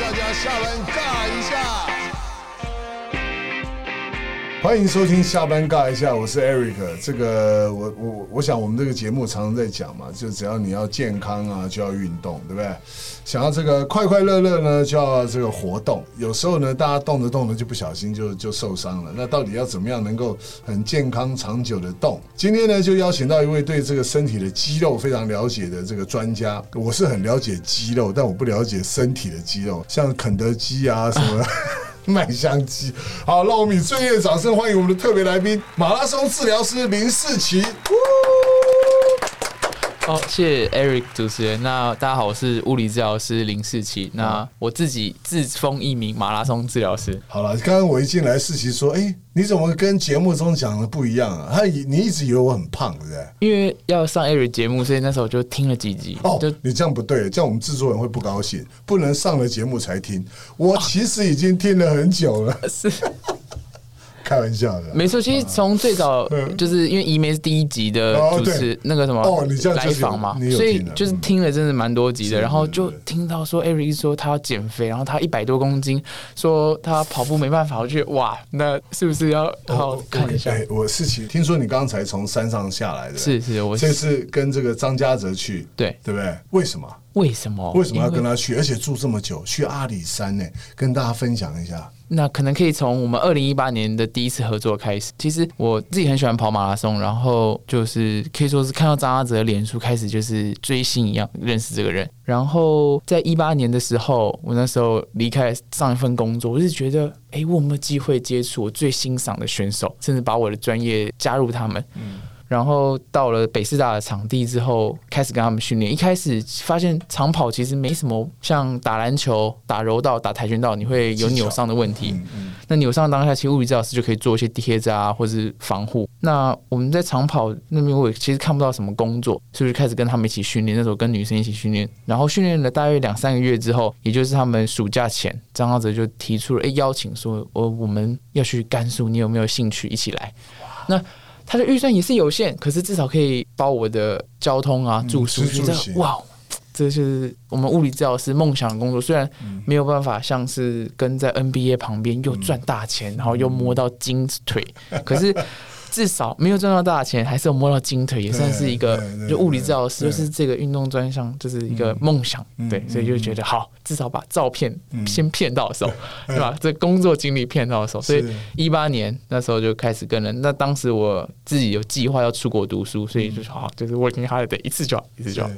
大家下班尬一下。欢迎收听下班尬一下，我是 Eric。这个我我我想我们这个节目常常在讲嘛，就只要你要健康啊，就要运动，对不对？想要这个快快乐乐呢，就要这个活动。有时候呢，大家动着动着就不小心就就受伤了。那到底要怎么样能够很健康长久的动？今天呢，就邀请到一位对这个身体的肌肉非常了解的这个专家。我是很了解肌肉，但我不了解身体的肌肉，像肯德基啊什么。麦香鸡，好，让我们以最热烈的掌声欢迎我们的特别来宾——马拉松治疗师林世奇。好，谢谢 Eric 主持人。那大家好，我是物理治疗师林世奇。那我自己自封一名马拉松治疗师。好了，刚刚我一进来，世奇说：“哎，你怎么跟节目中讲的不一样啊？”他以你一直以为我很胖，对不对？因为要上 Eric 节目，所以那时候就听了几集。哦，就你这样不对，这样我们制作人会不高兴，不能上了节目才听。我其实已经听了很久了，是开玩笑的。没错。其实从最早嗯就是因为怡梅是第一集的哦主持那个什么来访嘛所以就是听了真的蛮多集的。然后就听到说 Eric 说他要减肥，然后他一百多公斤，说他跑步没办法，我觉得哇，那是不是要好好哦看一下？哎，我世奇，听说你刚才从山上下来的，是是，我这次跟这个张家泽去，对对不对？为什么？为什么？为什么要跟他去？而且住这么久，去阿里山呢？跟大家分享一下。那可能可以从我们二零一八年的第一次合作开始。其实我自己很喜欢跑马拉松，然后就是可以说是看到张阿哲的脸书开始就是追星一样认识这个人。然后在一八年的时候，我那时候离开上一份工作，我是觉得，哎，我有没有机会接触我最欣赏的选手，甚至把我的专业加入他们？然后到了北师大的场地之后，开始跟他们训练。一开始发现长跑其实没什么，像打篮球、打柔道、打跆拳道，你会有扭伤的问题。那扭伤当下，其实物理治疗师就可以做一些贴扎啊，或是防护。那我们在长跑那边，我也其实看不到什么工作，所以就开始跟他们一起训练。那时候跟女生一起训练，然后训练了大约两三个月之后，也就是他们暑假前，张浩哲就提出了，哎，邀请说，我我们要去甘肃，你有没有兴趣一起来？那他的预算也是有限，可是至少可以包我的交通啊、住宿，哇，这就是我们物理治疗师梦想的工作。虽然没有办法像是跟在 NBA 旁边又赚大钱，然后又摸到金腿，可是。至少没有赚到大钱，还是有摸到金腿，也算是一个就物理治疗师，就是这个运动专项，就是一个梦想。对，所以就觉得好，至少把照片先骗到手，对吧？这工作经历骗到手，所以一八年那时候就开始跟人。那当时我自己有计划要出国读书，所以就说好，就是 working hard 的一次就好，一次就好。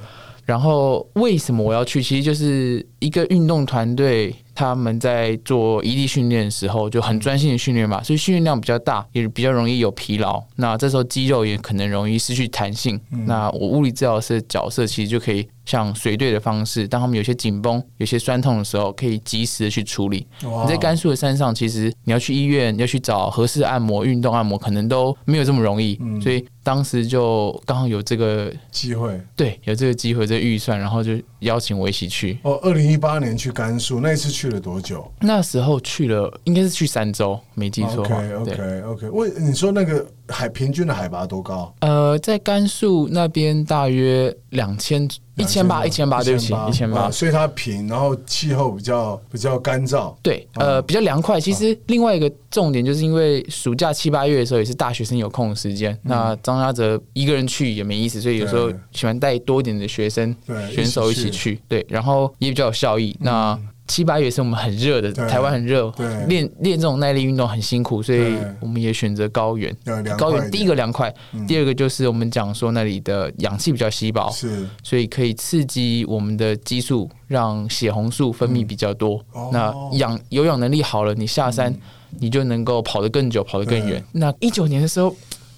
然后为什么我要去？其实就是一个运动团队，他们在做移力训练的时候就很专心的训练嘛，所以训练量比较大，也比较容易有疲劳。那这时候肌肉也可能容易失去弹性。那我物理治疗师的角色其实就可以像随队的方式，当他们有些紧绷、有些酸痛的时候，可以及时的去处理。你在甘肃的山上，其实你要去医院，要去找合适的按摩、运动按摩，可能都没有这么容易。所以当时就刚好有这个机会对，有这个机会、这个预算，然后就邀请我一起去。哦，二零一八年去甘肃，那一次去了多久那时候去了，应该是去三周，没记错。？OK 对，OK OK，为你说那个海平均的海拔多高？呃，在甘肃那边大约两千一千八，一千八，对不起，一千八啊。所以它平，然后气候比较比较干燥。对，呃，比较凉快。其实另外一个重点就是因为暑假七八月的时候也是大学生有空的时间，那张家泽一个人去也没意思，所以有时候喜欢带多一点的学生对选手一起去，对，然后也比较有效益。那七八月是我们很热的，台湾很热，练练这种耐力运动很辛苦，所以我们也选择高原。高原第一个凉快，第二个就是我们讲说那里的氧气比较稀薄，是。所以可以刺激我们的激素，让血红素分泌比较多。哦。那氧有氧能力好了，你下山、你就能够跑得更久，跑得更远。那一九年的时候。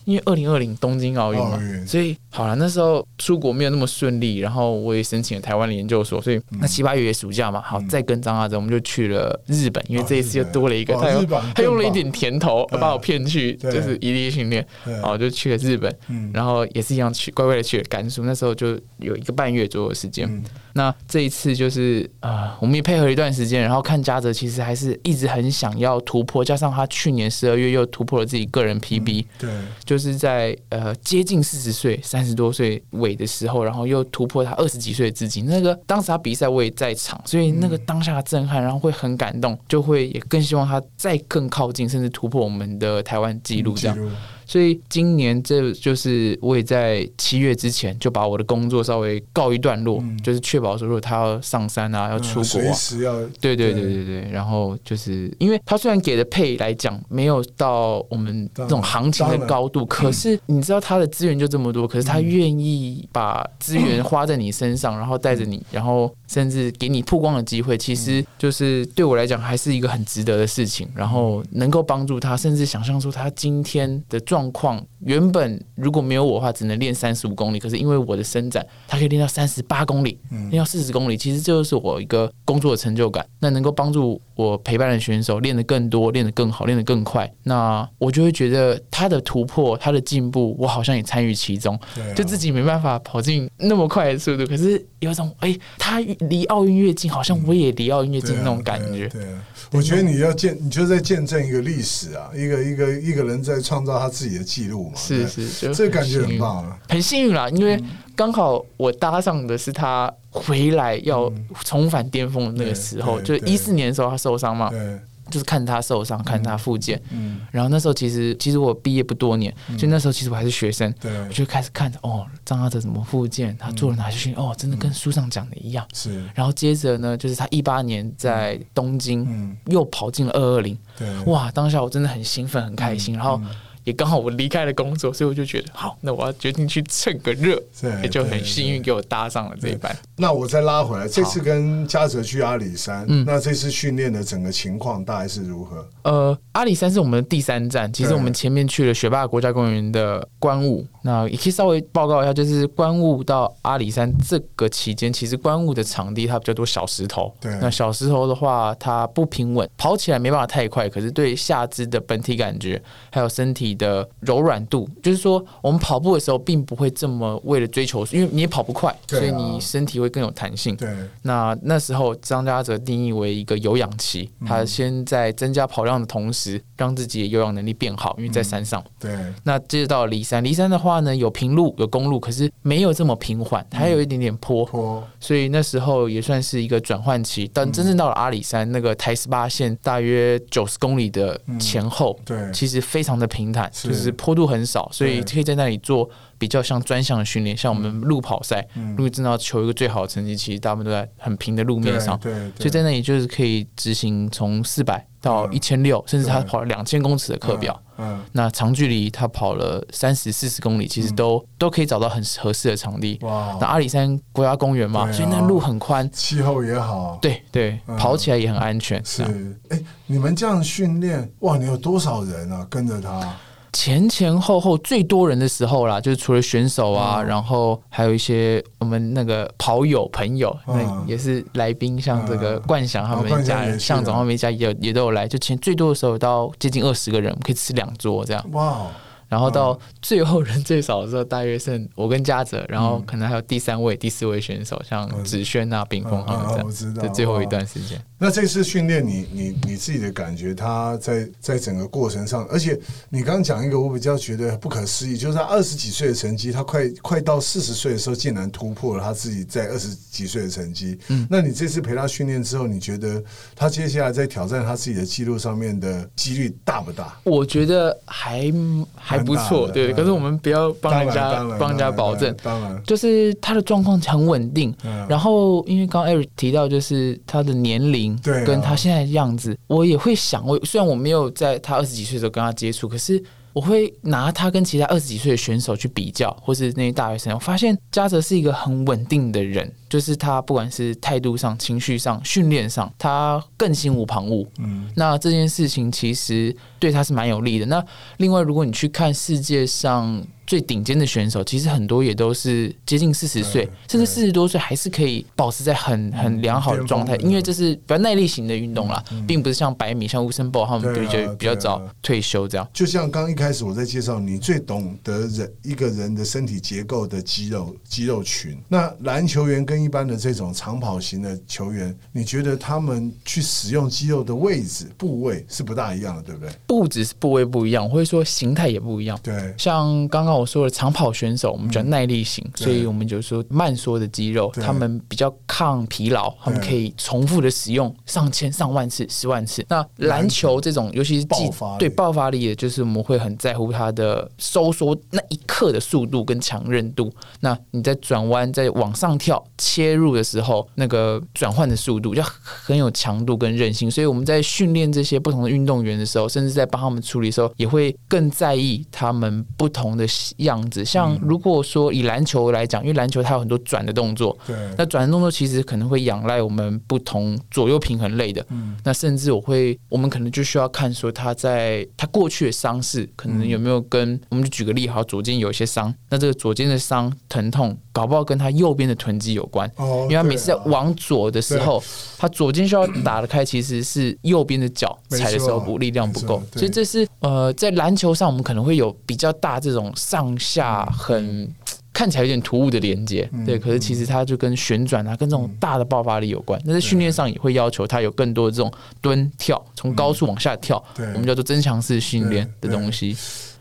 因为二零二零东京奥运嘛，所以好了，那时候出国没有那么顺利，然后我也申请了台湾的研究所，所以嗯。那七八月暑假嘛，好，再跟张阿哲，我们就去了日本，因为这一次又多了一个，哦他有日本。更他用了一点甜头把我骗去，就是一地训练，对。然后就去了日本，嗯。然后也是一样去乖乖的去了甘肃，那时候就有一个半月左右的时间。嗯那这一次就是啊、呃我们也配合了一段时间，然后看嘉泽其实还是一直很想要突破，加上他去年十二月又突破了自己个人 PB，、对，就就是在呃接近四十岁、三十多岁尾的时候，然后又突破他二十几岁的自己。那个当时他比赛我也在场，所以那个当下的震撼，然后会很感动，就会也更希望他再更靠近，甚至突破我们的台湾纪录这样。所以今年这就是我也在七月之前就把我的工作稍微告一段落，就是确保说如果他要上山啊，要出国，随时要对对对对对。然后就是因为他虽然给的配来讲没有到我们这种行情的高度，可是你知道他的资源就这么多，可是他愿意把资源花在你身上，然后带着你，然后甚至给你曝光的机会，其实就是对我来讲还是一个很值得的事情。然后能够帮助他，甚至想象出他今天的状。状况原本如果没有我的话，只能练三十五公里。可是因为我的伸展，它可以练到三十八公里，练到四十公里。其实这就是我一个工作的成就感。那能够帮助我陪伴的选手练得更多、练得更好、练得更快，那我就会觉得他的突破、他的进步，我好像也参与其中。就自己没办法跑进那么快的速度，可是有种哎，他离奥运越近，好像我也离奥运越近那种感觉。对，我觉得你要见，你就在见证一个历史啊，一个一个一个人在创造他自己。的记录嘛，是是，这感觉很棒啊，很幸运。啦，因为刚好我搭上的是他回来要重返巅峰的那个时候，就一四年的时候他受伤嘛，对。就是看他受伤，看他复健，嗯，然后那时候其实其实我毕业不多年，所以那时候其实我还是学生，对，我就开始看着哦，张阿哲怎么复健，他做了哪些训练，哦，真的跟书上讲的一样，是。然后接着呢，就是他一八年在东京又跑进了二二零，对，哇，当下我真的很兴奋，很开心，然后。也刚好我离开了工作，所以我就觉得好，那我要决定去蹭个热，也就很幸运给我搭上了这一班。那我再拉回来，这次跟嘉泽去阿里山，嗯那这次训练的整个情况大概是如何？呃，阿里山是我们的第三站，其实我们前面去了学霸国家公园的观雾，那也可以稍微报告一下，就是观雾到阿里山这个期间，其实观雾的场地它比较多小石头，对，那小石头的话它不平稳，跑起来没办法太快，可是对下肢的本体感觉还有身体。的柔软度，就是说，我们跑步的时候，并不会这么为了追求，因为你也跑不快，所以你身体会更有弹性。对，那那时候张家泽定义为一个有氧期，他先在增加跑量的同时，让自己的有氧能力变好，因为在山上。对，那接着到骊山，骊山的话呢，有平路有公路，可是没有这么平缓，还有一点点坡，坡，所以那时候也算是一个转换期。但真正到了阿里山，那个台十八线大约九十公里的前后，对，其实非常的平坦。就是坡度很少，所以可以在那里做比较像专项的训练，像我们路跑赛，如果真的要求一个最好的成绩，其实大部分都在很平的路面上，对，所以在那里就是可以执行从四百到一千六，甚至他跑了两千公尺的课表，嗯，那长距离他跑了三十四十公里，其实都都可以找到很合适的场地。哇，那阿里山国家公园嘛，所以那路很宽，气候也好，对对，跑起来也很安全。是，哎，你们这样训练，哇，你有多少人啊？跟着他？前前后后最多人的时候啦，就是除了选手啊，然后还有一些我们那个跑友朋友，那也是来宾，像这个冠翔他们家人，向总他们家也也都有来。就前最多的时候到接近二十个人，可以吃两桌这样。哇！然后到最后人最少的时候，大约剩我跟嘉泽，然后可能还有第三位、第四位选手，像子轩啊、炳峰他们这样。的最后一段时间。那这次训练，你你你自己的感觉，他在在整个过程上，而且你刚刚讲一个我比较觉得不可思议，就是他二十几岁的成绩，他快快到四十岁的时候，竟然突破了他自己在二十几岁的成绩。嗯，那你这次陪他训练之后，你觉得他接下来在挑战他自己的记录上面的几率大不大？我觉得还还不错，对。可是我们不要帮人家帮人家保证，当然，就是他的状况很稳定。然后因为刚刚 Eric 提到，就是他的年龄。对，跟他现在的样子，我也会想，我虽然我没有在他二十几岁的时候跟他接触，可是我会拿他跟其他二十几岁的选手去比较，或是那些大学生，我发现嘉泽是一个很稳定的人，就是他不管是态度上、情绪上、训练上，他更心无旁骛。嗯，那这件事情其实对他是蛮有利的。那另外，如果你去看世界上。最顶尖的选手，其实很多也都是接近四十岁，甚至四十多岁还是可以保持在很很良好的状态，因为这是比较耐力型的运动啦，并不是像百米、像乌森堡他们比较比较早退休这样。就像刚一开始我在介绍，你最懂得人一个人的身体结构的肌肉肌肉群。那篮球员跟跟一般的这种长跑型的球员，你觉得他们去使用肌肉的位置部位是不大一样的，对不对？不只是部位不一样，或者说形态也不一样。对，像刚刚我说的长跑选手，我们叫耐力型，对所以我们就说慢缩的肌肉，他们比较抗疲劳，他们可以重复的使用上千上万次、十万次。那篮球这种，尤其是技爆发力对爆发力也，就是我们会很在乎它的收缩那一刻的速度跟强韧度。那你在转弯、在往上跳、切入的时候，那个转换的速度就很有强度跟韧性。所以我们在训练这些不同的运动员的时候，甚至在帮他们处理的时候，也会更在意他们不同的样子。像如果说以篮球来讲，因为篮球它有很多转的动作，对，那转的动作其实可能会仰赖我们不同左右平衡类的，嗯。那甚至我会，我们可能就需要看说他在他过去的伤势，可能有没有跟，我们就举个例，好，左肩有一些伤，那这个左肩的伤疼痛，搞不好跟他右边的臀肌有关。哦因为他每次在往左的时候，他左肩需要打得开，其实是右边的脚踩的时候不力量不够。所以这是呃，在篮球上我们可能会有比较大这种上下很。看起来有点突兀的连接，嗯对，可是其实它就跟旋转啊，跟这种大的爆发力有关。那在训练上也会要求它有更多的这种蹲跳，从高处往下跳，我们叫做增强式训练的东西。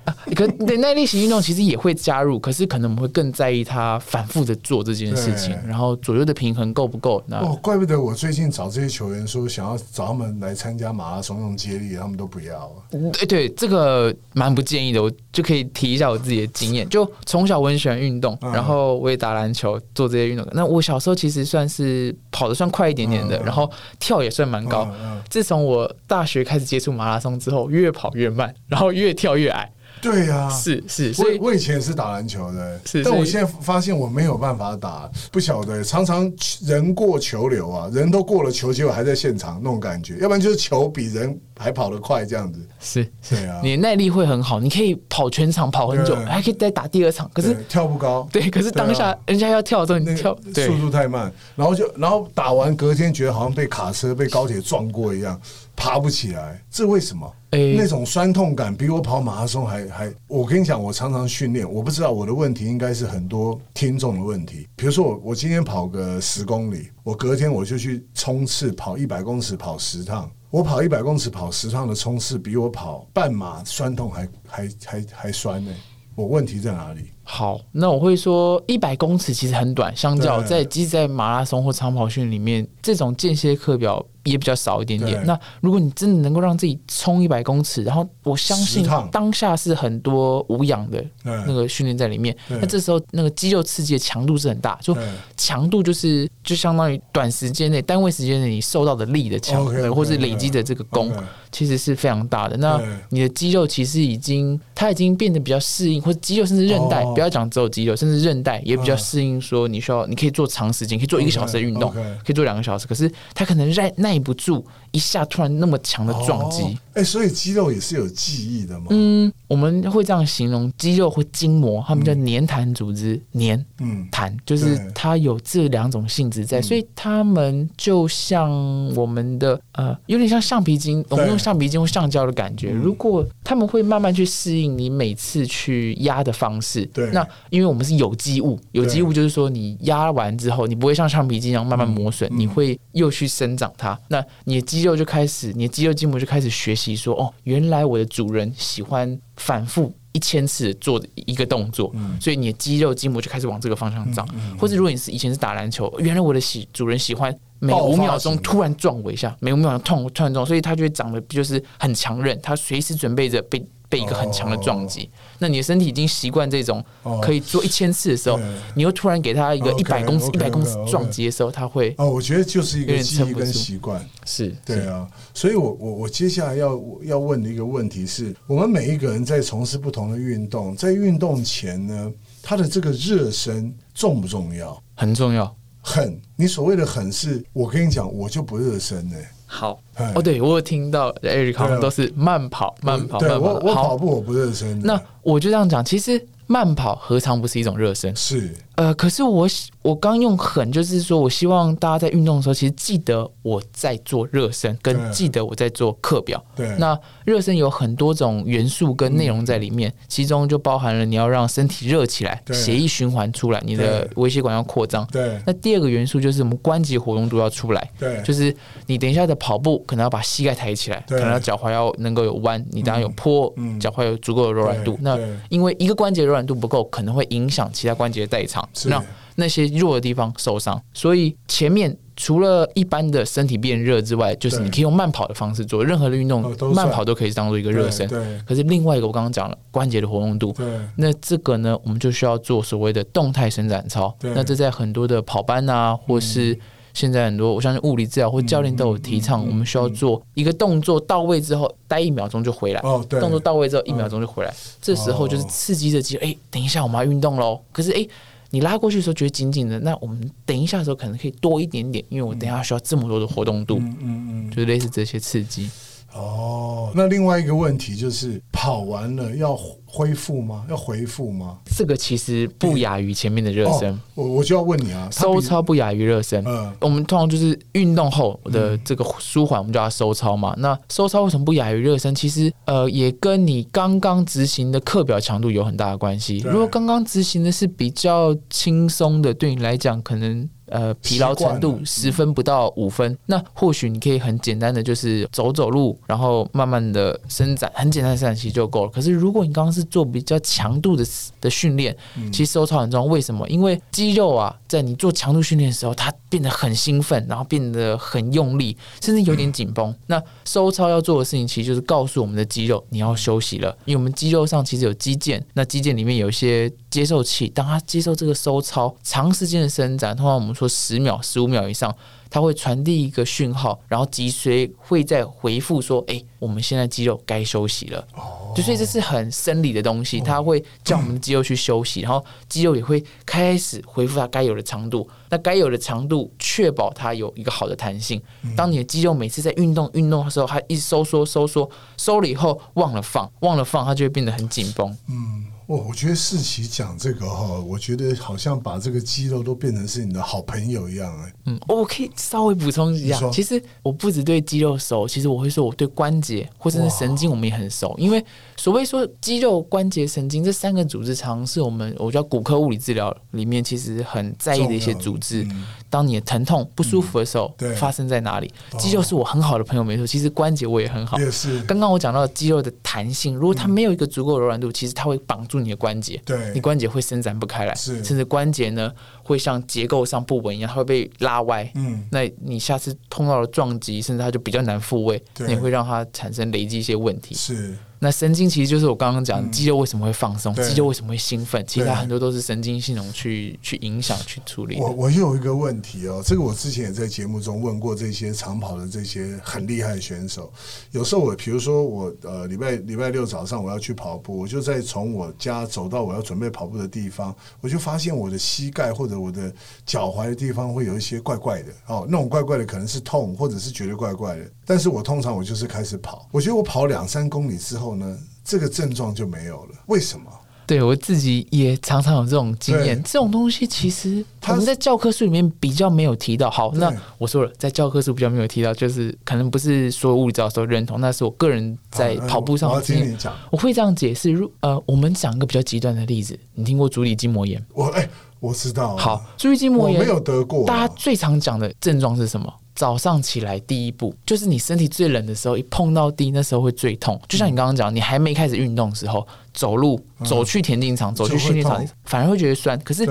啊，可对耐力型运动其实也会加入，可是可能我们会更在意他反复的做这件事情，然后左右的平衡够不够。那哦，怪不得我最近找这些球员说想要找他们来参加马拉松用接力，他们都不要啊。对对，这个蛮不建议的。我就可以提一下我自己的经验，就从小我很喜欢运动，嗯然后我也打篮球，做这些运动。那我小时候其实算是跑得算快一点点的，然后跳也算蛮高。自从我大学开始接触马拉松之后，越跑越慢，然后越跳越矮。对呀、是是，所以我我以前也是打篮球的，是但我现在发现我没有办法打，不晓得常常人过球流啊，人都过了球，结果还在现场那种感觉，要不然就是球比人还跑得快这样子。是是。啊，你的耐力会很好，你可以跑全场跑很久，对。还可以再打第二场。可是跳不高，对，可是当下人家要跳的时候，你跳速度太慢，然后就然后打完隔天觉得好像被卡车、被高铁撞过一样，爬不起来，这为什么？诶那种酸痛感比我跑马拉松还还，我跟你讲，我常常训练，我不知道我的问题应该是很多听众的问题。比如说我我今天跑个十公里，我隔天我就去冲刺跑一百公尺跑十趟，我跑一百公尺跑十趟的冲刺比我跑半马酸痛还还还还酸呢、我问题在哪里？好，那我会说一百公尺其实很短，相较在即使在马拉松或长跑训里面，这种间歇课表也比较少一点点。那如果你真的能够让自己冲一百公尺，然后我相信当下是很多无氧的那个训练在里面，那这时候那个肌肉刺激的强度是很大，就强度就是就相当于短时间内单位时间内你受到的力的强或是累积的这个功其实是非常大的。那你的肌肉其实已经它已经变得比较适应，或者肌肉甚至韧带，哦不要讲只有肌肉，甚至韧带也比较适应，说你需要你可以做长时间，可以做一个小时的运动可以做两个小时，可是他可能耐耐不住一下突然那么强的撞击。哦哎、所以肌肉也是有记忆的嘛。嗯，我们会这样形容肌肉或筋膜，他们叫黏弹组织，黏嗯，弹就是它有这两种性质在，所以它们就像我们的呃，有点像橡皮筋，我们用橡皮筋或橡胶的感觉。如果他们会慢慢去适应你每次去压的方式，对那因为我们是有机物，有机物就是说你压完之后，你不会像橡皮筋一样慢慢磨损，你会又去生长它。那你的肌肉就开始，你的肌肉筋膜就开始学习说，哦，原来我的主人喜欢反复。一千次做一个动作，所以你的肌肉筋膜就开始往这个方向长。或者如果你是以前是打篮球，原来我的喜主人喜欢每五秒钟突然撞我一下，每五秒钟痛突然撞，所以他就会长得就是很强韧，他随时准备着被被一个很强的撞击。那你的身体已经习惯这种哦可以做一千次的时候对，你又突然给他一个一百公尺、一百公尺撞击的时候，他会哦，我觉得就是一个记忆跟习惯。是对啊，所以我我我接下来要要问的一个问题是，我们每一个人在从事不同的运动，在运动前呢，他的这个热身重不重要？很重要。很，你所谓的很是，我跟你讲，我就不热身呢、好哎哦，对我有听到 Eric 好对啊像都是慢跑、慢跑、慢跑。我我跑好，步我不热身。那我就这样讲，其实慢跑何尝不是一种热身？是呃，可是我我刚用狠，就是说我希望大家在运动的时候，其实记得我在做热身，跟记得我在做课表。对，那热身有很多种元素跟内容在里面，其中就包含了你要让身体热起来，血液循环出来，你的微血管要扩张。对那第二个元素就是我们关节活动度要出来，对，就是你等一下的跑步可能要把膝盖抬起来，可能要脚踝要能够有弯，你当然有坡，嗯脚踝有足够的柔软度。那因为一个关节柔软度不够，可能会影响其他关节的代偿，是让那些弱的地方受伤。所以前面除了一般的身体变热之外，就是你可以用慢跑的方式做任何的运动慢跑都可以当做一个热身。对可是另外一个我刚刚讲了关节的活动度，对那这个呢，我们就需要做所谓的动态伸展操。那这在很多的跑班啊，或是现在很多，我相信物理治疗或教练都有提倡，我们需要做一个动作到位之后，待一秒钟就回来。哦对，动作到位之后，一秒钟就回来。这时候就是刺激着肌肉，哎，等一下我们要运动喽。可是哎。你拉过去的时候觉得紧紧的，那我们等一下的时候可能可以多一点点，因为我等一下需要这么多的活动度，嗯嗯嗯，就是类似这些刺激。哦，那另外一个问题就是跑完了要恢复吗？要回复吗？这个其实不亚于前面的热身哦，，我我就要问你啊，收操不亚于热身。嗯我们通常就是运动后的这个舒缓，我们叫它收操嘛。那收操为什么不亚于热身？其实呃，也跟你刚刚执行的课表强度有很大的关系。如果刚刚执行的是比较轻松的，对你来讲可能。呃，疲劳程度十分不到五分，那或许你可以很简单的就是走走路，然后慢慢的伸展，很简单的伸展其实就够了。可是如果你刚刚是做比较强度的的训练，嗯其实收操很重要。为什么？因为肌肉啊，在你做强度训练的时候，它变得很兴奋，然后变得很用力，甚至有点紧绷。那收操要做的事情，其实就是告诉我们的肌肉你要休息了，因为我们肌肉上其实有肌腱，那肌腱里面有一些接受器，当它接受这个收操长时间的伸展，通常我们说十秒、十五秒以上。它会传递一个讯号，然后脊髓会再回复说：“哎、我们现在肌肉该休息了。”就所以这是很生理的东西，它会叫我们的肌肉去休息，然后肌肉也会开始恢复它该有的长度。那该有的长度，确保它有一个好的弹性。当你的肌肉每次在运动运动的时候，它一收缩收缩，收了以后忘了放，忘了放，它就会变得很紧绷。嗯，我我觉得世奇讲这个哈，我觉得好像把这个肌肉都变成是你的好朋友一样哎、嗯，我可以稍微补充一下，其实我不只对肌肉熟，其实我会说我对关节或者是神经我们也很熟，因为所谓说肌肉、关节、神经这三个组织，常常是我们我叫骨科物理治疗里面其实很在意的一些组织。嗯当你的疼痛不舒服的时候，对发生在哪里？肌肉是我很好的朋友，没错。其实关节我也很好。也是刚刚我讲到肌肉的弹性，如果它没有一个足够柔软度，其实它会绑住你的关节，对你关节会伸展不开来，是甚至关节呢会像结构上不稳一样，它会被拉歪。嗯那你下次碰到了撞击，甚至它就比较难复位，对那也会让它产生累积一些问题。是那神经其实就是我刚刚讲肌肉为什么会放松，肌肉为什么会兴奋，其实它很多都是神经系统去去影响、去处理我。我又有一个问题哦，这个我之前也在节目中问过这些长跑的这些很厉害的选手。有时候我比如说我呃礼拜礼拜六早上我要去跑步，我就在从我家走到我要准备跑步的地方，我就发现我的膝盖或者我的脚踝的地方会有一些怪怪的哦，那种怪怪的可能是痛或者是觉得怪怪的。但是我通常我就是开始跑，我觉得我跑两三公里之后呢，这个症状就没有了。为什么？对我自己也常常有这种经验，这种东西其实它我们在教科书里面比较没有提到。好，那我说了，在教科书比较没有提到，就是可能不是所有物理治疗师都认同，那是我个人在跑步上我的经验。讲。我会这样解释，如呃，我们讲一个比较极端的例子，你听过足底筋膜炎？我哎、我知道。好，，足底筋膜炎我没有得过。大家最常讲的症状是什么？早上起来第一步就是你身体最冷的时候，一碰到地，那时候会最痛。就像你刚刚讲，你还没开始运动的时候，走路走去田径场、走去训练场反而会觉得酸。可是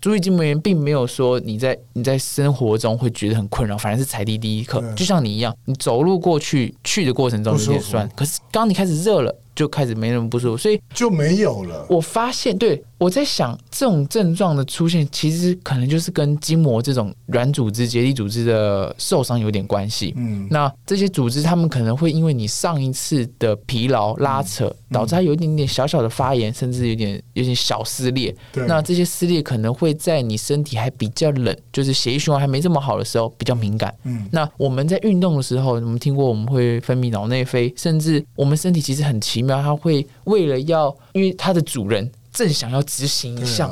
足底筋膜炎并没有说你在你在生活中会觉得很困扰，反而是踩地第一课。就像你一样，你走路过去去的过程中有点酸，可是刚你开始热了，就开始没那么不舒服。所以就没有了。我发现，对我在想，这种症状的出现，其实可能就是跟筋膜这种软组织、结缔组织的受伤有点关系。嗯，那这些组织，他们可能会因为你上一次的疲劳拉扯，嗯导致它有一点点小小的发炎，甚至有点有点小撕裂。对那这些撕裂可能会在你身体还比较冷，就是血液循环还没这么好的时候比较敏感。嗯那我们在运动的时候，我们听过我们会分泌脑内啡，甚至我们身体其实很奇然后，它会为了要，因为它的主人正想要执行一项、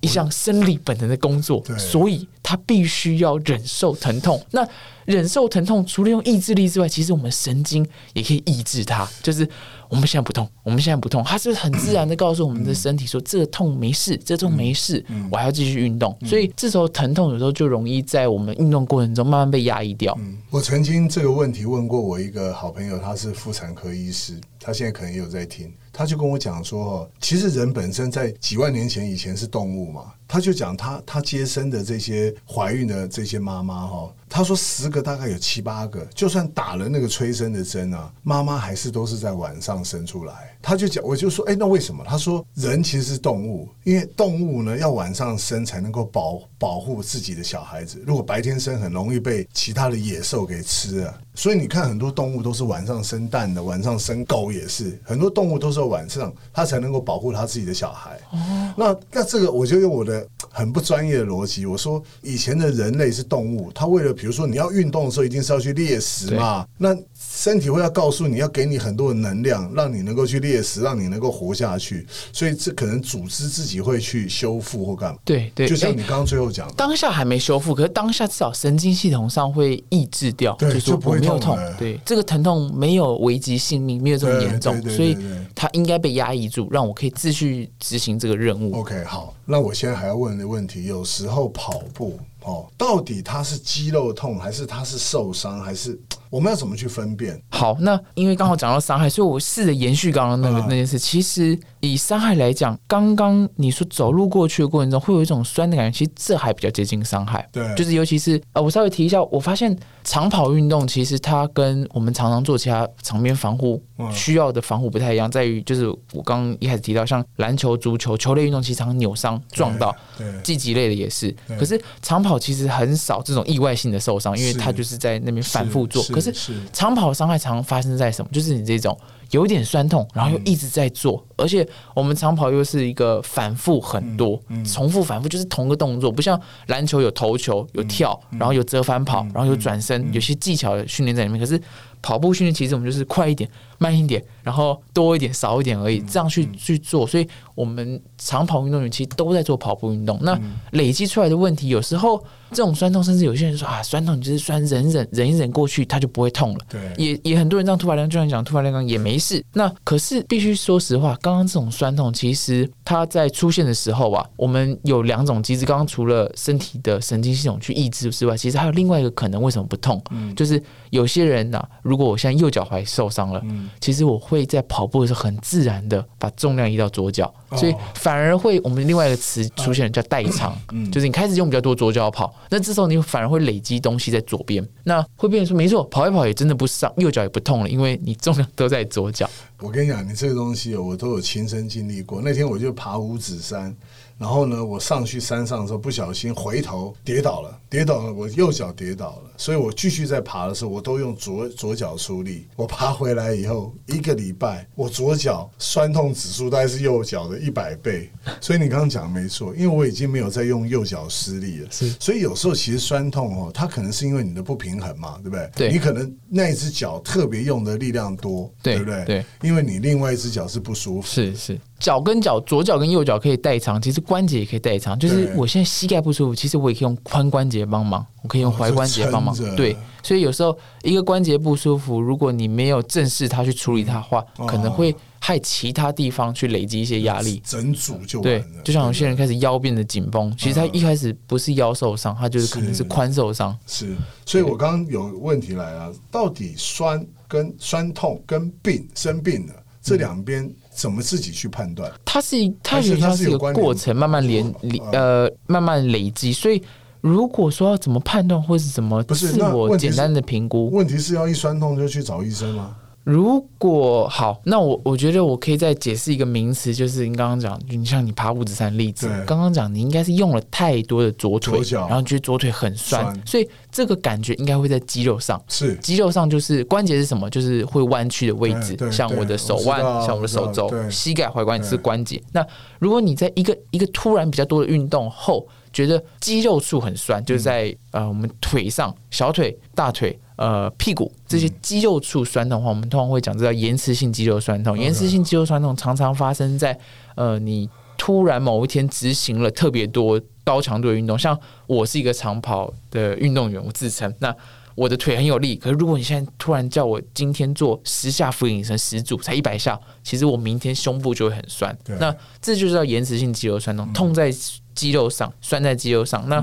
一项生理本能的工作，所以他必须要忍受疼痛。那忍受疼痛，除了用意志力之外，其实我们神经也可以抑制它，就是我们现在不痛，我们现在不痛，它是很自然的告诉我们的身体说，这个痛没事，这痛没事，我还要继续运动。所以这时候疼痛有时候就容易在我们运动过程中慢慢被压抑掉。我曾经这个问题问过我一个好朋友，他是妇产科医师，他现在可能也有在听，他就跟我讲说，其实人本身在几万年前以前是动物嘛，他就讲他他接生的这些怀孕的这些妈妈哈，他说十个大概有七八个，就算打了那个催生的针啊，妈妈还是都是在晚上生出来。他就讲，我就说，哎，那为什么？他说人其实是动物，因为动物呢要晚上生才能够保保护自己的小孩子，如果白天生很容易被其他的野兽给吃啊。所以你看，很多动物都是晚上生蛋的，晚上生狗也是，很多动物都是晚上它才能够保护它自己的小孩。哦那那这个我就用我的很不专业的逻辑，我说以前的人类是动物，他为了比如说你要运动的时候，一定是要去猎食嘛，那身体会要告诉你要给你很多的能量，让你能够去猎食，让你能够活下去，所以这可能组织自己会去修复或干嘛。对对，哎就像你刚刚最后讲的，当下还没修复，可是当下至少神经系统上会抑制掉，对就不会痛痛，对，这个疼痛没有危及性命，没有这么严重对，所以对对它应该被压抑住，让我可以继续执行这个任务。OK，好，那我现在还要问的问题，有时候跑步哦，到底它是肌肉痛，还是它是受伤，还是我们要怎么去分辨？好，那因为刚好讲到伤害，所以我试着延续刚刚那个嗯那件事。其实以伤害来讲，刚刚你说走路过去的过程中会有一种酸的感觉，其实这还比较接近伤害。对就是尤其是呃，我稍微提一下，我发现长跑运动其实它跟我们常常做其他场边防护嗯需要的防护不太一样，在于就是我刚刚一开始提到，像篮球、足球球类运动，其实常常扭伤撞到。对，积极类的也是，可是长跑其实很少这种意外性的受伤，因为它就是在那边反复做。可是是长跑伤害常常发生在什么？就是你这种有点酸痛，然后又一直在做，而且我们长跑又是一个反复很多，重复反复就是同个动作，不像篮球有投球、有跳，然后有折返跑，然后有转身，有些技巧的训练在里面。可是跑步训练其实我们就是快一点、慢一点，然后多一点、少一点而已，这样去去做。所以我们长跑运动员其实都在做跑步运动。那累积出来的问题，有时候这种酸痛，甚至有些人说啊，酸痛你就是酸忍忍忍一忍过去，它就不会痛了。对也也很多人这样突发量，就像你讲突发量刚也没事。那可是必须说实话，刚刚这种酸痛，其实它在出现的时候啊，我们有两种机制。刚刚除了身体的神经系统去抑制之外，其实还有另外一个可能，为什么不痛？嗯就是有些人呐、如果我现在右脚踝受伤了，嗯其实我会在跑步的时候很自然的把重量移到左脚，所以反而会我们另外一个词出现叫代偿，就是你开始用比较多左脚跑，那这时候你反而会累积东西在左边，那会变成说没错，跑一跑也真的不伤，右脚也不痛了，因为你重量都在左脚。我跟你讲，你这个东西我都有亲身经历过。那天我就爬五指山，然后呢，我上去山上的时候不小心回头跌倒了，跌倒了，我右脚跌倒了，所以我继续在爬的时候，我都用左左脚出力。我爬回来以后一个礼拜，我左脚酸痛指数大概是右脚的一百倍。所以你刚刚讲的没错，因为我已经没有在用右脚施力了，是所以有时候其实酸痛哦，它可能是因为你的不平衡嘛，对不对？对你可能那一只脚特别用的力量多，对不对？对。因为你另外一只脚是不舒服，是是，脚跟脚，左脚跟右脚可以代偿，其实关节也可以代偿。就是我现在膝盖不舒服，其实我也可以用髋关节帮忙，我可以用踝关节帮忙。对，所以有时候一个关节不舒服，如果你没有正视它去处理它的话，哦可能会害其他地方去累积一些压力。整组就对。，就像有些人开始腰变得紧绷，其实他一开始不是腰受伤，他就是可能是是髋受伤。是，所以我刚刚有问题来了，到底酸跟酸痛跟病生病了这两边怎么自己去判断？它是一它还是一个它是有过程，慢慢连连呃慢慢累积。所以如果说要怎么判断，或是怎么不是自我简单的评估，问题是要一酸痛就去找医生吗？如果好，那我我觉得我可以再解释一个名词，就是你刚刚讲，你像你爬五指山例子，刚刚讲你应该是用了太多的左腿左，然后觉得左腿很酸，酸所以这个感觉应该会在肌肉上。是肌肉上就是关节是什么？就是会弯曲的位置像我的手腕我，像我的手肘膝盖、踝关节是关节。那如果你在一个一个突然比较多的运动后，觉得肌肉处很酸，就是在呃我们腿上、小腿、大腿。呃，屁股这些肌肉处酸痛的话，我们通常会讲这叫延迟性肌肉酸痛。延迟性肌肉酸痛常常发生在呃你突然某一天执行了特别多高强度的运动，像我是一个长跑的运动员，我自称那。我的腿很有力，可是如果你现在突然叫我今天做十下俯卧撑十组才一百下，其实我明天胸部就会很酸。那这就叫延迟性肌肉酸痛，痛在肌肉上，酸在肌肉上。那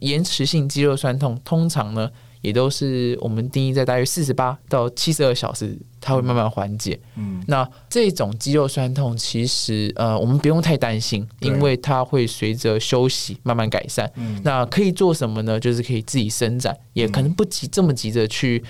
延迟性肌肉酸痛通常呢？也都是我们定义在大约四十八到七十二小时，它会慢慢缓解。嗯，那这种肌肉酸痛其实呃，我们不用太担心，因为它会随着休息慢慢改善。嗯，那可以做什么呢？就是可以自己伸展，也可能不急这么急着去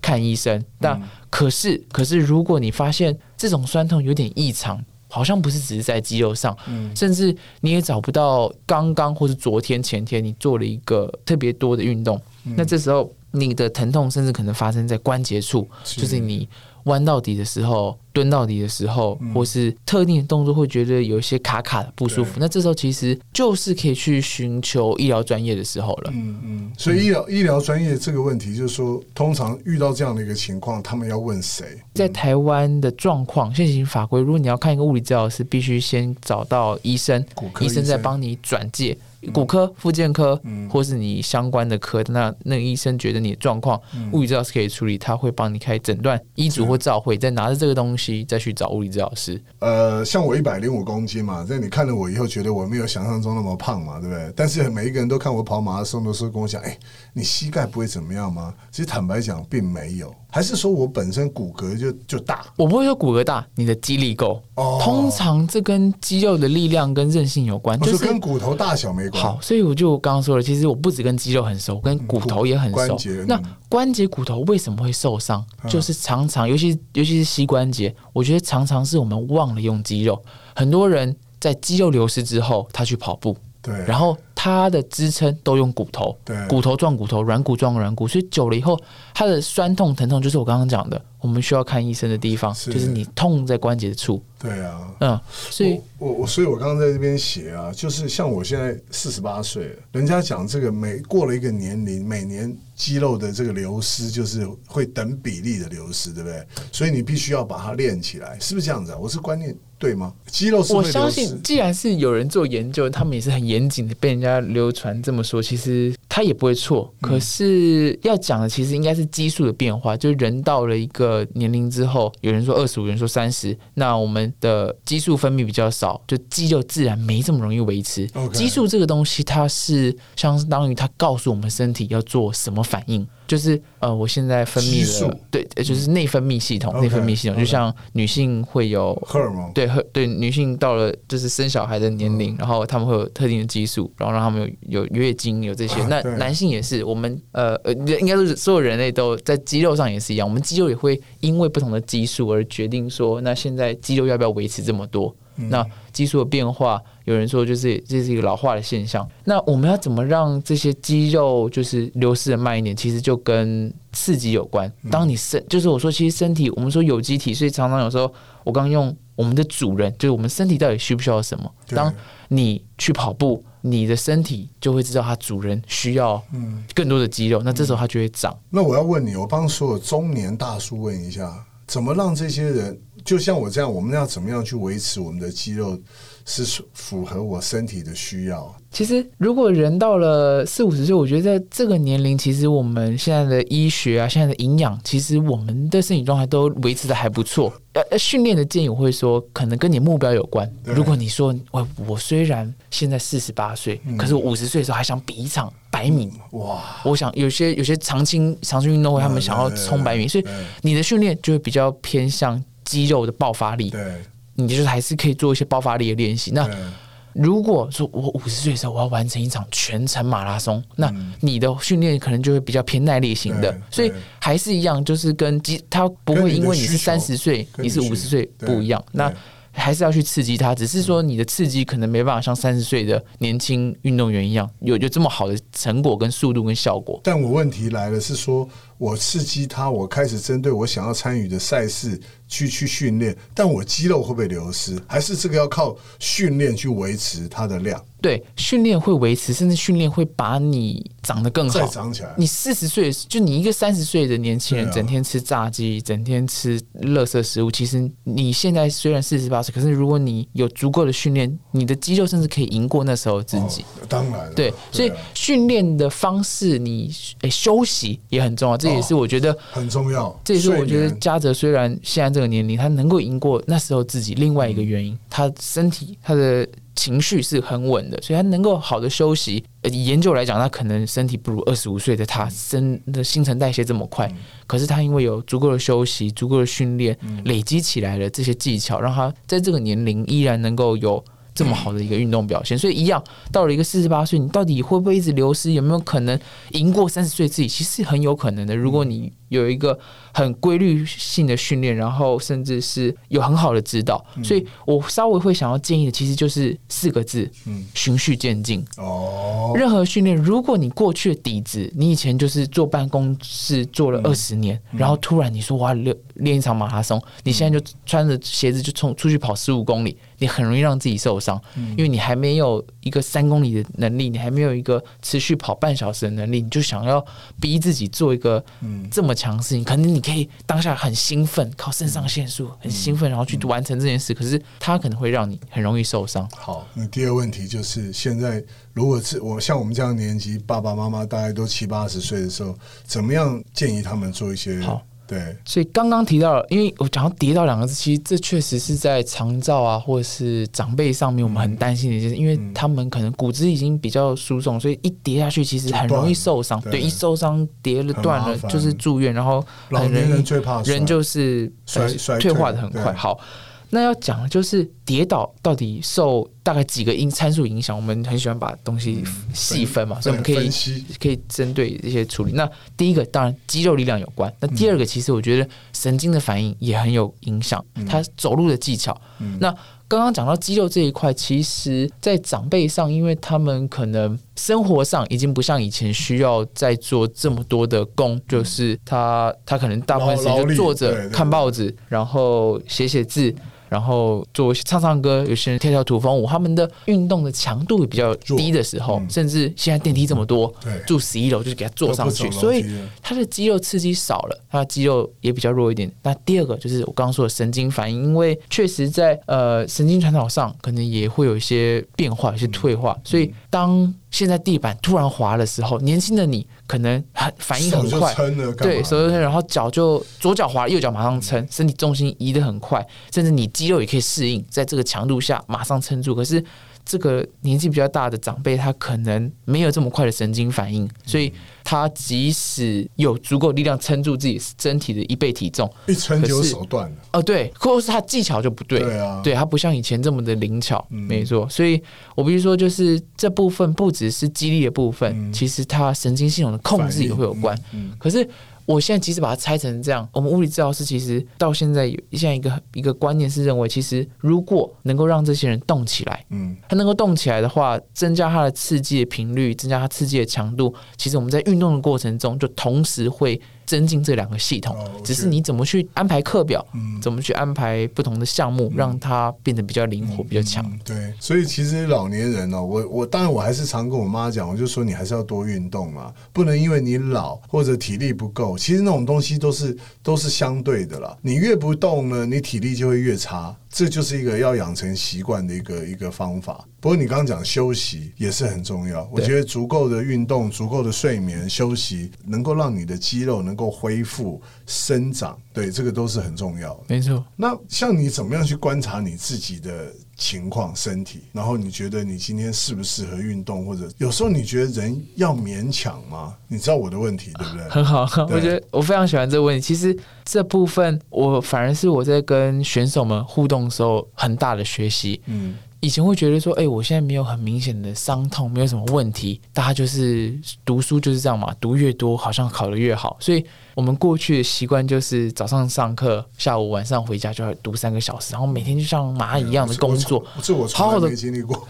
看医生。那可是可是，如果你发现这种酸痛有点异常，好像不是只是在肌肉上，嗯，甚至你也找不到刚刚或是昨天前天你做了一个特别多的运动，那这时候。你的疼痛甚至可能发生在关节处，就是你弯到底的时候、蹲到底的时候，或是特定的动作会觉得有一些卡卡的不舒服。那这时候其实就是可以去寻求医疗专业的时候了。嗯嗯，所以医疗医疗专业这个问题，就是说，通常遇到这样的一个情况，他们要问谁？在台湾的状况，现行法规，如果你要看一个物理治疗师，必须先找到医生，医生再帮你转介。骨科、复健科，或是你相关的科，那那个医生觉得你的状况，物理治疗师可以处理，他会帮你开诊断、医嘱或照会，再拿着这个东西再去找物理治疗师。呃，像我一百零五公斤嘛，在你看了我以后，觉得我没有想象中那么胖嘛，对不对？但是每一个人都看我跑马拉松的时候，跟我讲：“哎，你膝盖不会怎么样吗？”其实坦白讲，并没有。还是说我本身骨骼就就大？我不会说骨骼大，你的肌力够。哦，通常这跟肌肉的力量跟韧性有关，就是跟骨头大小没关。好，所以我就刚刚说了，其实我不止跟肌肉很熟，跟骨头也很熟。那关节骨头为什么会受伤？就是常常，尤其尤其是膝关节，我觉得常常是我们忘了用肌肉。很多人在肌肉流失之后，他去跑步。对，然后它的支撑都用骨头，对，骨头撞骨头，软骨撞软骨，所以久了以后，它的酸痛疼痛就是我刚刚讲的，我们需要看医生的地方，就是你痛在关节处。对啊，嗯，所以我我所以我刚刚在这边写啊，就是像我现在四十八岁，人家讲这个每过了一个年龄，每年肌肉的这个流失就是会等比例的流失，对不对？所以你必须要把它练起来，是不是这样子啊？我是观念。对吗？肌肉是我相信，既然是有人做研究，他们也是很严谨的，被人家流传这么说，其实他也不会错。可是要讲的，其实应该是激素的变化，就是人到了一个年龄之后，有人说二十五，有人说三十，那我们的激素分泌比较少，就肌肉自然没这么容易维持。激素这个东西，它是相当于它告诉我们身体要做什么反应。就是呃，我现在分泌了，对，就是内分泌系统，内分泌系统就像女性会有荷尔蒙，对，荷对，女性到了就是生小孩的年龄，然后他们会有特定的激素，然后让他们有有月经，有这些。那男性也是，我们呃呃，应该是所有人类都在肌肉上也是一样，我们肌肉也会因为不同的激素而决定说，那现在肌肉要不要维持这么多？那激素的变化，有人说就是这是一个老化的现象。那我们要怎么让这些肌肉就是流失的慢一点？其实就跟刺激有关。当你身就是我说，其实身体我们说有机体，所以常常有时候我刚用我们的主人，就是我们身体到底需不需要什么？当你去跑步，你的身体就会知道它主人需要更多的肌肉，那这时候它就会长。那我要问你，我帮所有中年大叔问一下，怎么让这些人？就像我这样，我们要怎么样去维持我们的肌肉是符合我身体的需要？其实，如果人到了四五十岁，我觉得在这个年龄，其实我们现在的医学啊，现在的营养，其实我们的身体状态都维持的还不错。呃，训练的建议我会说，可能跟你目标有关。如果你说我我虽然现在四十八岁，可是我五十岁的时候还想比一场百米，哇！我想有些有些长青长青运动会，他们想要冲百米，所以你的训练就会比较偏向。肌肉的爆发力，对，你就是还是可以做一些爆发力的练习。那如果说我五十岁的时候我要完成一场全程马拉松，那你的训练可能就会比较偏耐力型的。所以还是一样，就是跟肌，它不会因为你是三十岁，你是五十岁不一样。那还是要去刺激它，只是说你的刺激可能没办法像三十岁的年轻运动员一样有有这么好的成果跟速度跟效果。但我问题来了，是说我刺激它，我开始针对我想要参与的赛事去去训练，但我肌肉会不会流失？还是这个要靠训练去维持它的量？对，训练会维持，甚至训练会把你长得更好，再长起来你四十岁，就你一个三十岁的年轻人，整天吃炸鸡，整天吃垃圾食物，其实你现在虽然四十八岁，可是如果你有足够的训练，你的肌肉甚至可以赢过那时候自己。哦当然了对，所以啊训练的方式，你诶休息也很重要，这也是我觉得。很重要。这也是我觉得嘉泽虽然现在这个年龄，他能够赢过那时候自己，另外一个原因，他身体他的情绪是很稳的，所以他能够好的休息。呃以研究来讲，他可能身体不如二十五岁的他身的新陈代谢这么快，可是他因为有足够的休息、足够的训练，累积起来了这些技巧，让他在这个年龄依然能够有。这么好的一个运动表现，所以一样到了一个四十八岁，你到底会不会一直流失？有没有可能赢过三十岁自己？其实很有可能的。如果你有一个很规律性的训练，然后甚至是有很好的指导，所以我稍微会想要建议的，其实就是四个字：嗯。循序渐进。哦，任何训练，如果你过去的底子，你以前就是坐办公室坐了二十年，然后突然你说我要练练一场马拉松，你现在就穿着鞋子就冲出去跑十五公里，你很容易让自己受伤，因为你还没有一个三公里的能力，你还没有一个持续跑半小时的能力，你就想要逼自己做一个这么强的事情，可能你可以当下很兴奋，靠肾上腺素很兴奋，然后去完成这件事，可是它可能会让你很容易受伤。好，那第二个问题就是，现在如果是我像我们这样年纪，爸爸妈妈大概都七八十岁的时候，怎么样建议他们做一些？好，对，所以刚刚提到了，因为我讲到跌倒两个字，其实这确实是在长照啊，或者是长辈上面，我们很担心的一件事，因为他们可能骨质已经比较疏松，所以一跌下去其实很容易受伤。对，一受伤跌了断了就是住院，然后老年人很容易最怕摔人就是衰退化的很快。好。那要讲的就是跌倒到底受大概几个因参数影响，我们很喜欢把东西细分嘛，所以我们可以可以针对这些处理。那第一个当然肌肉力量有关，那第二个其实我觉得神经的反应也很有影响，他走路的技巧。那刚刚讲到肌肉这一块，其实在长辈上，因为他们可能生活上已经不像以前需要再做这么多的工，就是他他可能大部分时间就坐着看报纸，然后写写字。然后做唱唱歌，有些人跳跳土风舞，他们的运动的强度比较低的时候，甚至现在电梯这么多，对。住十一楼就是给他坐上去，所以他的肌肉刺激少了，他的肌肉也比较弱一点。那第二个就是我刚刚说的神经反应，因为确实在呃神经传导上可能也会有一些变化、有些退化，所以当现在地板突然滑的时候，年轻的你可能很反应很快，对，手就撑，然后脚就左脚滑，右脚马上撑，身体重心移得很快，甚至你肌肉也可以适应，在这个强度下马上撑住。可是这个年纪比较大的长辈，他可能没有这么快的神经反应，所以他即使有足够力量撑住自己身体的一倍体重，一撑就可是手断了。哦，对，或者是他技巧就不对，对啊对他不像以前这么的灵巧，嗯没错。所以我必须说，就是这部分不只是肌力的部分，嗯其实他神经系统的控制也会有关。嗯可是我现在即使把它拆成这样，我们物理治疗师其实到现在有现在一个一个观念是认为，其实如果能够让这些人动起来，嗯，他能够动起来的话，增加他的刺激的频率，增加他刺激的强度，其实我们在运动的过程中就同时会增进这两个系统只是你怎么去安排课表，嗯。怎么去安排不同的项目，让它变得比较灵活、比较强。嗯对，所以其实老年人哦，我我当然我还是常跟我妈讲，我就说你还是要多运动嘛，不能因为你老或者体力不够，其实那种东西都是都是相对的啦。你越不动呢，你体力就会越差，这就是一个要养成习惯的一个一个方法。不过你刚刚讲休息也是很重要，我对觉得足够的运动、足够的睡眠、休息，能够让你的肌肉能够恢复生长，对，这个都是很重要的。没错，那像你怎么样去观察你自己的情况、身体，然后你觉得你今天适不适合运动，或者有时候你觉得人要勉强吗？你知道我的问题对不对？很好，对我觉得我非常喜欢这个问题。其实这部分我反而是我在跟选手们互动的时候很大的学习。嗯，以前会觉得说，哎、我现在没有很明显的伤痛，没有什么问题，大家就是读书就是这样嘛，读越多好像考得越好，所以我们过去的习惯就是早上上课，下午晚上回家就要读三个小时，然后每天就像蚂蚁一样的工作，这我好好的经历过。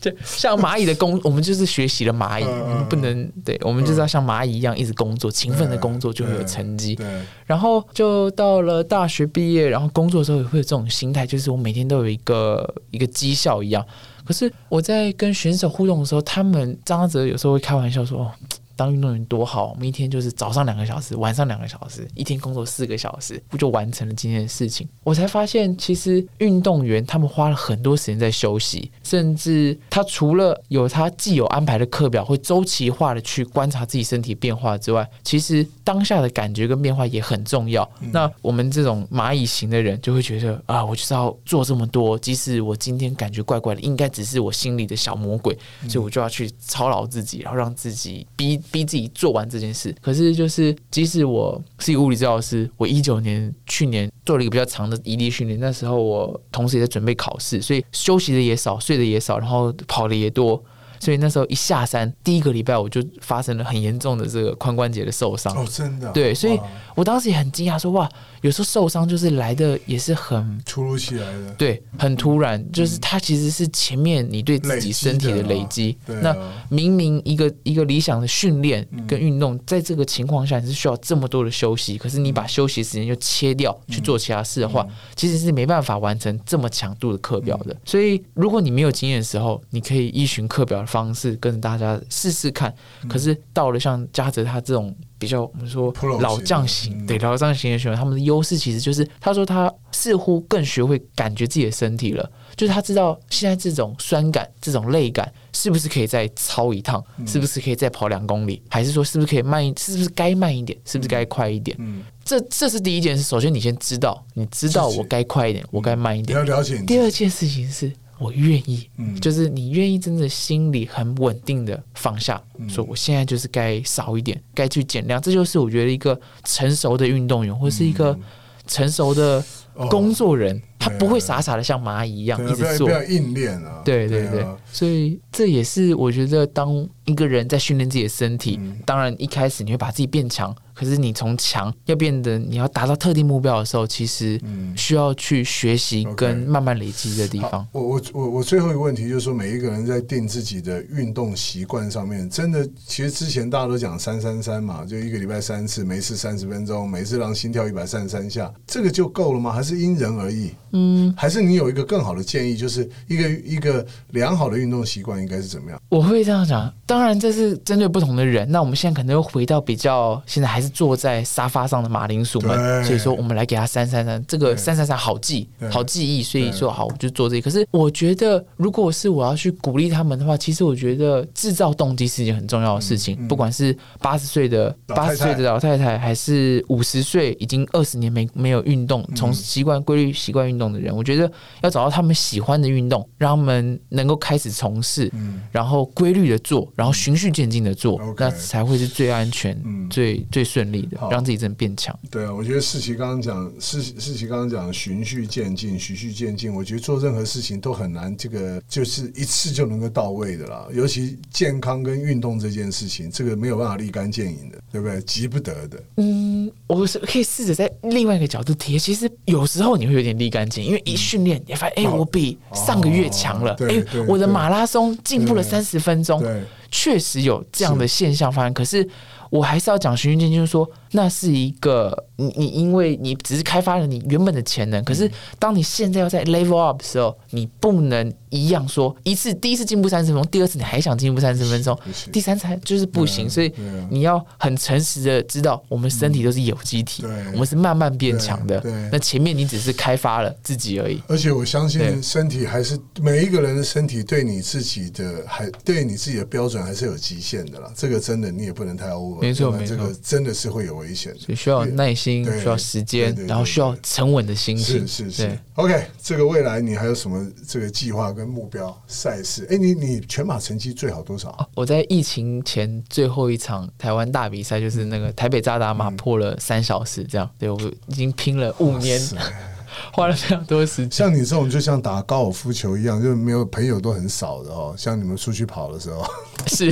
就像蚂蚁的工，我们就是学习了蚂蚁，我们不能对，我们就是要像蚂蚁一样一直工作，勤奋的工作就会有成绩。然后就到了大学毕业，然后工作的时候也会有这种心态，就是我每天都有一个一个绩效一样。可是我在跟选手互动的时候，他们张哲有时候会开玩笑说：“哦，当运动员多好，我们一天就是早上两个小时，晚上两个小时，一天工作四个小时，不就完成了今天的事情？”我才发现，其实运动员他们花了很多时间在休息，甚至他除了有他既有安排的课表，会周期化的去观察自己身体变化之外，其实当下的感觉跟变化也很重要。那我们这种蚂蚁型的人就会觉得啊，我就是要做这么多，即使我今天感觉怪怪的，应该只是我心里的小魔鬼，所以我就要去操劳自己，然后让自己逼逼自己做完这件事。可是就是，即使我是一个物理治疗师，我一九年去年做了一个比较长的毅力训练，那时候我同时也在准备考试，所以休息的也少，睡的也少，然后跑的也多。所以那时候一下山，第一个礼拜我就发生了很严重的这个髋关节的受伤。哦，真的，对，所以我当时也很惊讶，说哇，有时候受伤就是来的也是很突如其来的，对，很突然，就是它其实是前面你对自己身体的累积。那明明一个一个理想的训练跟运动，在这个情况下你是需要这么多的休息，可是你把休息时间就切掉去做其他事的话，其实是没办法完成这么强度的课表的。所以如果你没有经验的时候，你可以依循课表的方式跟着大家试试看。可是到了像嘉泽他这种比较我们说老将型，嗯。对老将型的选手，他们的优势其实就是他说他似乎更学会感觉自己的身体了，就是他知道现在这种酸感、这种累感是不是可以再超一趟，嗯。是不是可以再跑两公里，还是说是不是可以慢一，是不是该慢一点，是不是该快一点？嗯，这这是第一件事。首先，你先知道，你知道我该快一点，我该慢一你点。第二件事情是我愿意，嗯。就是你愿意真的心里很稳定的放下，嗯。说我现在就是该少一点，该去减量。这就是我觉得一个成熟的运动员，或是一个成熟的哦。工作人，他不会傻傻的像蚂蚁一样一直做。不。要硬练啊，对对对啊，所以这也是我觉得，当一个人在训练自己的身体，嗯。当然一开始你会把自己变强，可是你从强要变得你要达到特定目标的时候，其实嗯需要去学习跟慢慢累积的地方好。我我我我最后一个问题就是说，每一个人在定自己的运动习惯上面，真的，其实之前大家都讲三三三嘛，就一个礼拜三次，每次三十分钟，每次让心跳一百三十三下，这个就够了吗？还是因人而异？嗯，还是你有一个更好的建议，就是一个一个良好的运动习惯应该是怎么样？我会这样讲，当然这是针对不同的人。那我们现在可能又回到比较，现在还是坐在沙发上的马铃薯们，所以说我们来给他三三三，这个对。三三三好记，好记忆，所以对。说好我就做这个。可是我觉得，如果是我要去鼓励他们的话，其实我觉得制造动机是一件很重要的事情，嗯嗯。不管是八十岁的八十岁的老太太，还是五十岁已经二十年没没有运动，从习惯规律习惯运动的人，我觉得要找到他们喜欢的运动，让他们能够开始从事，嗯。然后规律的做，然后循序渐进的做那才会是最安全、嗯。最最顺利的好，让自己真的变强。对啊，我觉得世奇刚刚讲，世世奇刚刚讲循序渐进，循序渐进。我觉得做任何事情都很难，这个就是一次就能够到位的啦。尤其健康跟运动这件事情，这个没有办法立竿见影的，对不对？急不得的。嗯，我是可以试着在另外一个角度提。其实有时候你会有点立竿见影，因为一训练，你发现，哎、哦我比上个月强了哦，哎、我的马拉松进步了三十分钟，对，确实有这样的现象发生。可是我还是要讲循序渐进，就是说那是一个你你因为你只是开发了你原本的潜能，可是当你现在要在 level up 的时候，你不能一样说一次第一次进步三十分钟，第二次你还想进步三十分钟，第三次还就是不行。所以你要很诚实的知道，我们身体都是有机体对，我们是慢慢变强的。那前面你只是开发了自己而已。而且我相信身体还是每一个人的身体对你自己的还对你自己的标准还是有极限的啦。这个真的你也不能太 over，没错没错个真的是会有危险。所以需要耐心，需要时间然后需要沉稳的心情。是是是。，OK，这个未来你还有什么这个计划跟目标赛事？哎，你你全马成绩最好多少？我在疫情前最后一场台湾大比赛，就是那个台北扎达马破了三小时，这样。对我已经拼了五年，花了非常多时间。像你这种就像打高尔夫球一样，就是没有朋友都很少的哦。像你们出去跑的时候，是，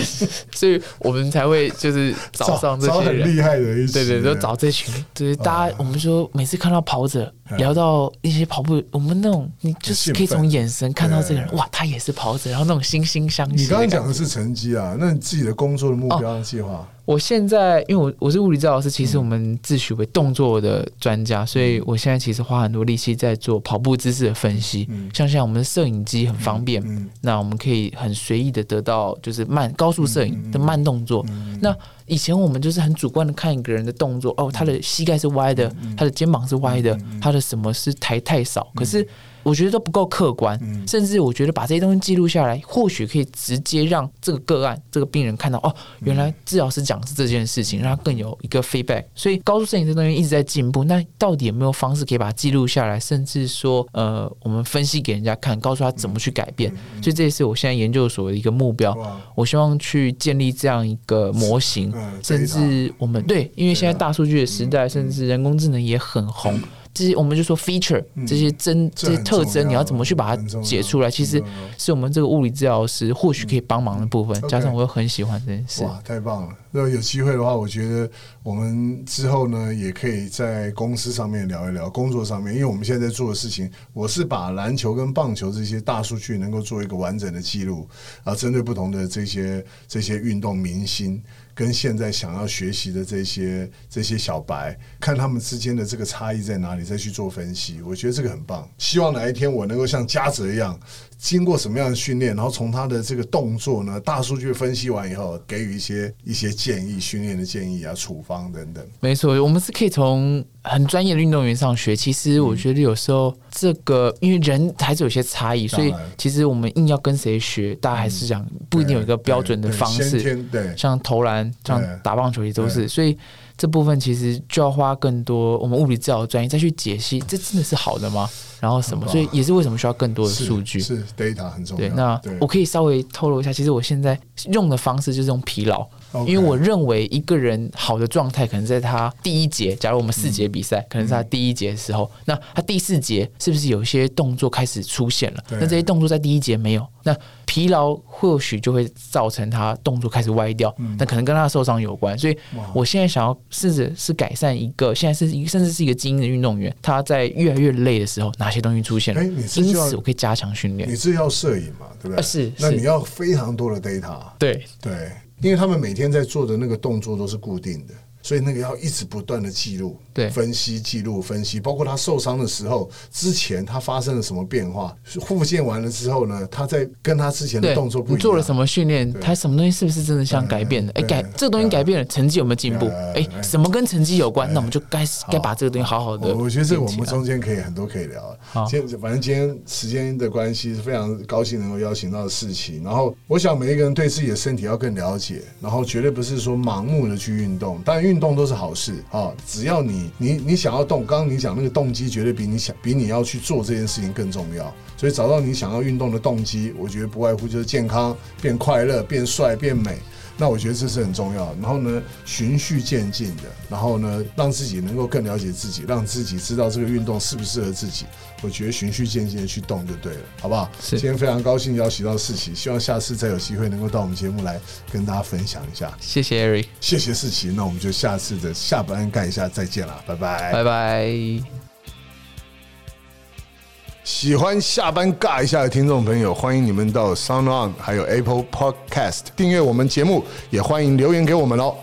所以我们才会就是找上这些人。很厉害的一些，对对，就找这群，就是大家，我们说每次看到跑者，聊到一些跑步，我们那种你就是可以从眼神看到这个人，哇，他也是跑者，然后那种惺惺相惜。你刚刚讲的是成绩啊，那你自己的工作的目标计划？我现在因为我我是物理治疗师，其实我们自诩为动作的专家，所以我现在其实花很多力气在做跑步姿势的分析。像现在我们的摄影机很方便，那我们可以很随意的得到就是慢高速摄影的慢动作。那以前我们就是很主观的看一个人的动作，哦，他的膝盖是歪的，他的肩膀是歪的，他的什么是抬太少，可是。我觉得都不够客观，甚至我觉得把这些东西记录下来，或许可以直接让这个个案、这个病人看到哦，原来治疗师讲是这件事情，让他更有一个 feedback。所以高速摄影这东西一直在进步，那到底有没有方式可以把它记录下来，甚至说呃，我们分析给人家看，告诉他怎么去改变？所以这也是我现在研究所的一个目标。我希望去建立这样一个模型，甚至我们对，因为现在大数据的时代，甚至人工智能也很红。这些我们就说 feature 这些真这些特征，你要怎么去把它解出来？其实是我们这个物理治疗师或许可以帮忙的部分。加上我又很喜欢这件事，哇，太棒了！那有机会的话，我觉得我们之后呢，也可以在公司上面聊一聊工作上面，因为我们现在在做的事情，我是把篮球跟棒球这些大数据能够做一个完整的记录，啊，针对不同的这些这些运动明星。跟现在想要学习的这些这些小白，看他们之间的这个差异在哪里，再去做分析，我觉得这个很棒。希望哪一天我能够像嘉泽一样。经过什么样的训练，然后从他的这个动作呢，大数据分析完以后，给予一些一些建议、训练的建议啊、处方等等。没错，我们是可以从很专业的运动员上学。其实我觉得有时候这个，因为人还是有些差异，所以其实我们硬要跟谁学，大家还是讲不一定有一个标准的方式。对，像投篮、像打棒球也都是，所以这部分其实就要花更多我们物理治疗专业再去解析，这真的是好的吗？然后什么？所以也是为什么需要更多的数据？是 data 很重要。对，那我可以稍微透露一下，其实我现在用的方式就是用疲劳。因为我认为一个人好的状态，可能在他第一节。假如我们四节比赛，可能是他第一节的时候，那他第四节是不是有一些动作开始出现了？那这些动作在第一节没有，那疲劳或许就会造成他动作开始歪掉。那可能跟他受伤有关。所以我现在想要试着是改善一个现在是一甚至是一个精英的运动员，他在越来越累的时候，哪些东西出现了？因此我可以加强训练。你是要摄影嘛？对不对？是。那你要非常多的 data。对对。因为他们每天在做的那个动作都是固定的。所以那个要一直不断的记录、对分析、记录、分析，包括他受伤的时候，之前他发生了什么变化？复健完了之后呢，他在跟他之前的动作不一样。做了什么训练？他什么东西是不是真的想改变了？哎，改这个东西改变了，成绩有没有进步？哎，什么跟成绩有关？那我们就该该把这个东西好好的。我觉得这个我们中间可以很多可以聊。好今天反正今天时间的关系，是非常高兴能够邀请到的事情。然后我想每一个人对自己的身体要更了解，然后绝对不是说盲目的去运动，但运动都是好事。啊，只要你你想要动，刚刚你讲那个动机绝对比你想比你要去做这件事情更重要。所以找到你想要运动的动机，我觉得不外乎就是健康、变快乐、变帅、变美。那我觉得这是很重要。然后呢，循序渐进的，然后呢，让自己能够更了解自己，让自己知道这个运动适不适合自己。我觉得循序渐进的去动就对了，好不好？今天非常高兴邀请到世奇，希望下次再有机会能够到我们节目来跟大家分享一下。谢谢 Eric，谢谢世奇。那我们就下次的下班干一下再见了，拜拜，拜拜。喜欢下班尬一下的听众朋友，欢迎你们到 Sound On 还有 Apple Podcast 订阅我们节目，也欢迎留言给我们哦。